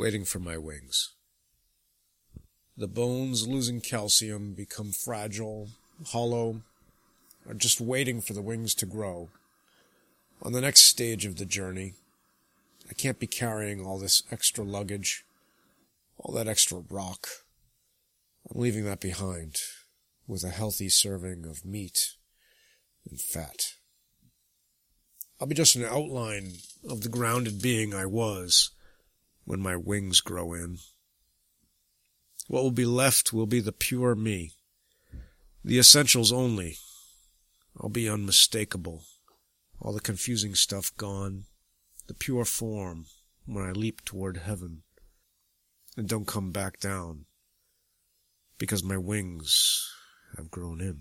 waiting for my wings. The bones losing calcium become fragile, hollow, are just waiting for the wings to grow. On the next stage of the journey, I can't be carrying all this extra luggage, all that extra rock. I'm leaving that behind with a healthy serving of meat and fat. I'll be just an outline of the grounded being I was when my wings grow in. What will be left will be the pure me, the essentials only. I'll be unmistakable, all the confusing stuff gone, the pure form when I leap toward heaven and don't come back down because my wings have grown in.